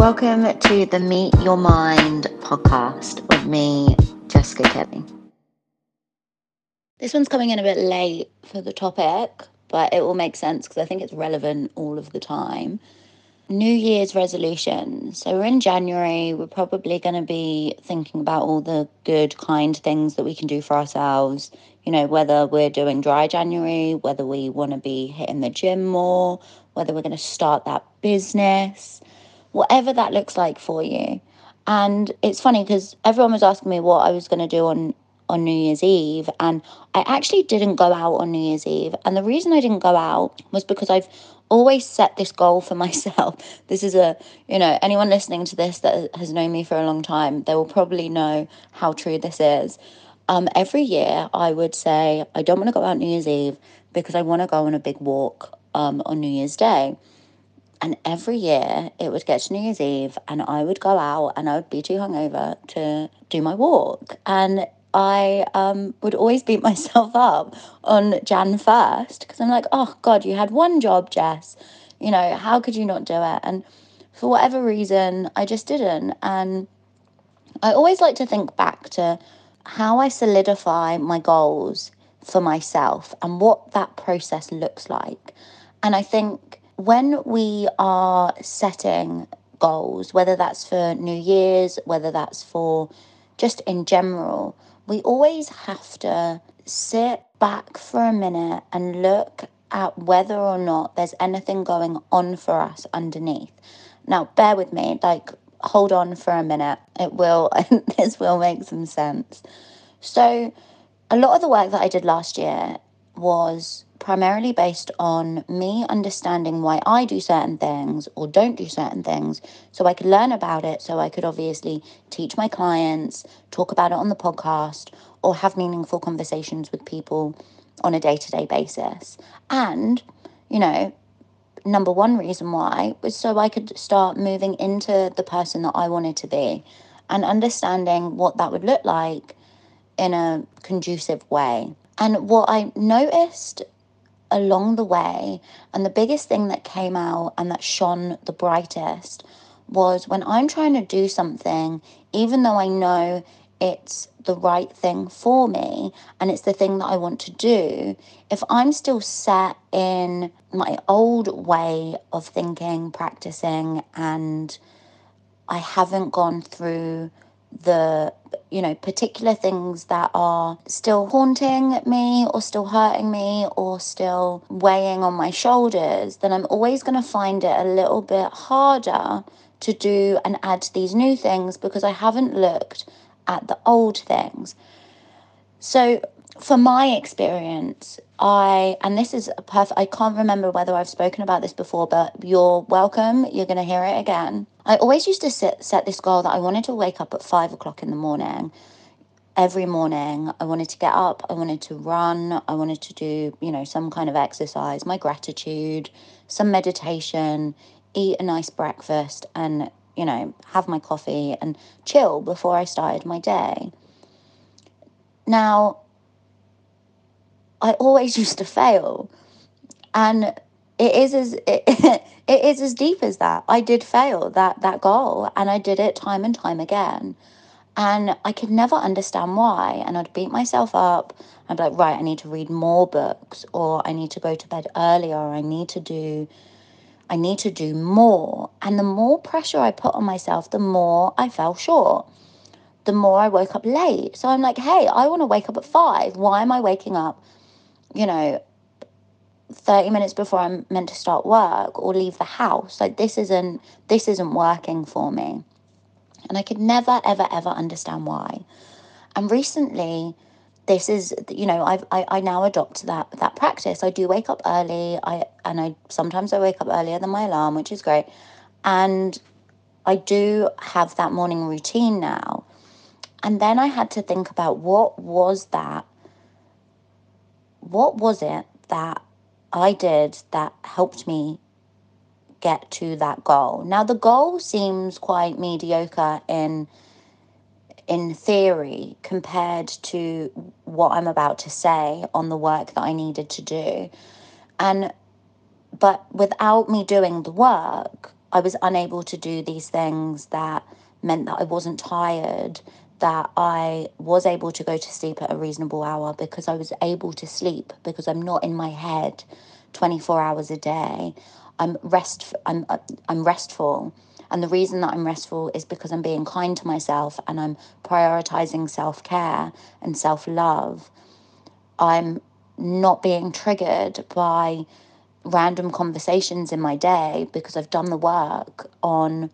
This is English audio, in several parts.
Welcome to the Meet Your Mind podcast with me, Jessica Kelly. This one's coming in a bit late for the topic, but it will make sense because I think it's relevant all of the time. New Year's resolution. So we're in January. We're probably going to be thinking about all the good, kind things that we can do for ourselves. You know, whether we're doing dry January, whether we want to be hitting the gym more, whether we're going to start that business whatever that looks like for you. And it's funny because everyone was asking me what I was going to do on on New Year's Eve, and I actually didn't go out on New Year's Eve. And the reason I didn't go out was because I've always set this goal for myself. This is a, you know, anyone listening to this that has known me for a long time, they will probably know how true this is. Um, every year, I would say, I don't want to go out New Year's Eve because I want to go on a big walk um, on New Year's Day. And every year it would get to New Year's Eve and I would go out and I would be too hungover to do my walk. And I um, would always beat myself up on Jan 1st because I'm like, oh God, you had one job, Jess. You know, how could you not do it? And for whatever reason, I just didn't. And I always like to think back to how I solidify my goals for myself and what that process looks like. And I think when we are setting goals, whether that's for New Year's, whether that's for just in general, we always have to sit back for a minute and look at whether or not there's anything going on for us underneath. Now, bear with me, like, hold on for a minute. It will, this will make some sense. So, a lot of the work that I did last year was primarily based on me understanding why I do certain things or don't do certain things so I could learn about it so I could obviously teach my clients, talk about it on the podcast, or have meaningful conversations with people on a day to day basis. And, you know, number one reason why was so I could start moving into the person that I wanted to be and understanding what that would look like in a conducive way. And what I noticed along the way, and the biggest thing that came out and that shone the brightest was when I'm trying to do something, even though I know it's the right thing for me and it's the thing that I want to do, if I'm still set in my old way of thinking, practicing, and I haven't gone through the you know particular things that are still haunting me or still hurting me or still weighing on my shoulders then i'm always going to find it a little bit harder to do and add these new things because i haven't looked at the old things so for my experience, I, and this is a perfect, I can't remember whether I've spoken about this before, but you're welcome. You're going to hear it again. I always used to set, set this goal that I wanted to wake up at five o'clock in the morning. Every morning, I wanted to get up, I wanted to run, I wanted to do, you know, some kind of exercise, my gratitude, some meditation, eat a nice breakfast, and, you know, have my coffee and chill before I started my day. Now, I always used to fail. And it is as it, it is as deep as that. I did fail that that goal and I did it time and time again. And I could never understand why. And I'd beat myself up. I'd be like, right, I need to read more books or I need to go to bed earlier or I need to do I need to do more. And the more pressure I put on myself, the more I fell short. The more I woke up late. So I'm like, hey, I want to wake up at five. Why am I waking up you know, 30 minutes before I'm meant to start work or leave the house. Like this isn't this isn't working for me. And I could never ever ever understand why. And recently this is you know I've, I, I now adopt that that practice. I do wake up early. I and I sometimes I wake up earlier than my alarm, which is great. And I do have that morning routine now. And then I had to think about what was that what was it that I did that helped me get to that goal? Now the goal seems quite mediocre in in theory compared to what I'm about to say on the work that I needed to do. And but without me doing the work, I was unable to do these things that meant that I wasn't tired, that I was able to go to sleep at a reasonable hour because I was able to sleep because I'm not in my head 24 hours a day. I'm rest I'm uh, I'm restful. And the reason that I'm restful is because I'm being kind to myself and I'm prioritizing self-care and self-love. I'm not being triggered by random conversations in my day because I've done the work on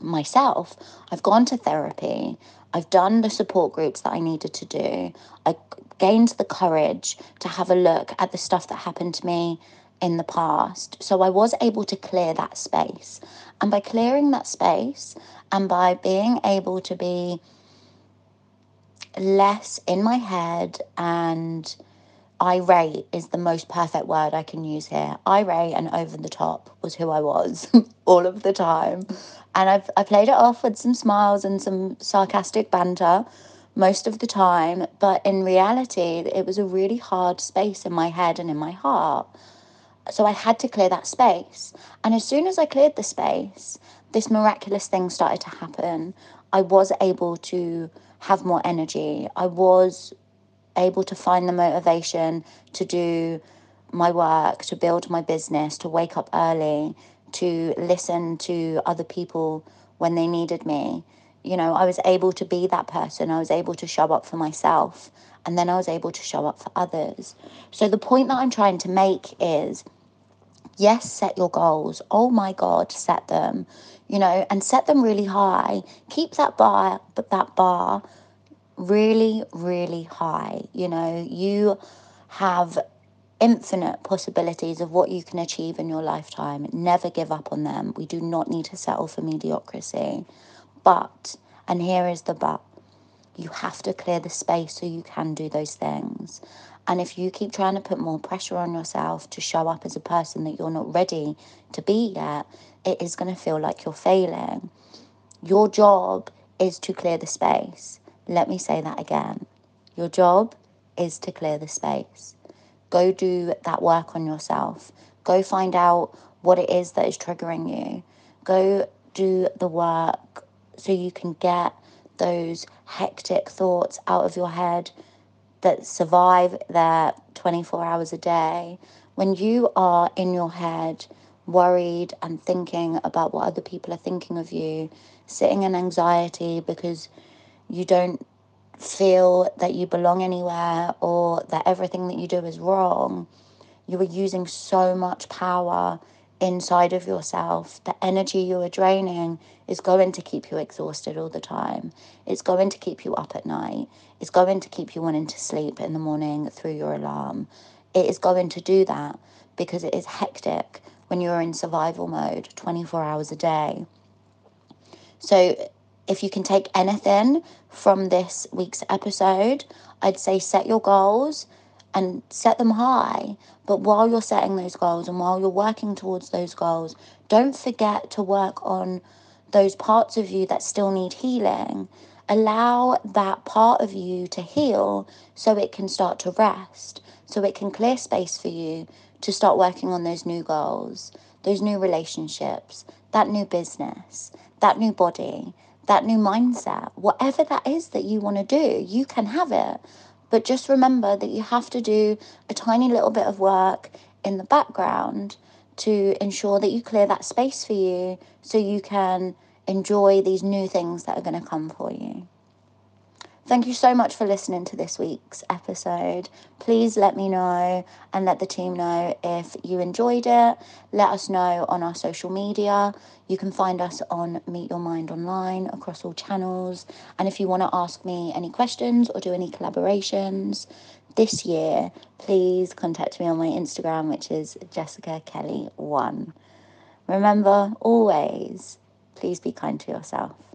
myself. I've gone to therapy. I've done the support groups that I needed to do. I gained the courage to have a look at the stuff that happened to me in the past. So I was able to clear that space. And by clearing that space and by being able to be less in my head and irate is the most perfect word I can use here. Irate and over the top was who I was all of the time. And I've I played it off with some smiles and some sarcastic banter most of the time, but in reality it was a really hard space in my head and in my heart. So I had to clear that space. And as soon as I cleared the space, this miraculous thing started to happen. I was able to have more energy. I was able to find the motivation to do my work, to build my business, to wake up early, to listen to other people when they needed me. You know, I was able to be that person. I was able to show up for myself. And then I was able to show up for others. So the point that I'm trying to make is yes, set your goals. Oh my God, set them, you know, and set them really high. Keep that bar, but that bar really, really high. You know, you have infinite possibilities of what you can achieve in your lifetime. Never give up on them. We do not need to settle for mediocrity. But, and here is the but, you have to clear the space so you can do those things. And if you keep trying to put more pressure on yourself to show up as a person that you're not ready to be yet, it is going to feel like you're failing. Your job is to clear the space. Let me say that again. Your job is to clear the space. Go do that work on yourself. Go find out what it is that is triggering you. Go do the work so you can get those hectic thoughts out of your head that survive there 24 hours a day. When you are in your head, worried and thinking about what other people are thinking of you, sitting in anxiety because you don't feel that you belong anywhere or that everything that you do is wrong, you are using so much power inside of yourself. The energy you are draining is going to keep you exhausted all the time. It's going to keep you up at night. It's going to keep you wanting to sleep in the morning through your alarm. It is going to do that because it is hectic when you're in survival mode 24 hours a day. So if you can take anything from this week's episode, I'd say set your goals and set them high. But while you're setting those goals and while you're working towards those goals, don't forget to work on those parts of you that still need healing. Allow that part of you to heal so it can start to rest, so it can clear space for you to start working on those new goals, those new relationships, that new business, that new body, that new mindset, whatever that is that you want to do, you can have it. But just remember that you have to do a tiny little bit of work in the background to ensure that you clear that space for you so you can enjoy these new things that are going to come for you. Thank you so much for listening to this week's episode. Please let me know and let the team know if you enjoyed it. Let us know on our social media. You can find us on Meet Your Mind Online across all channels. And if you want to ask me any questions or do any collaborations this year, please contact me on my Instagram, which is Jessica Kelly1. Remember, always, please be kind to yourself.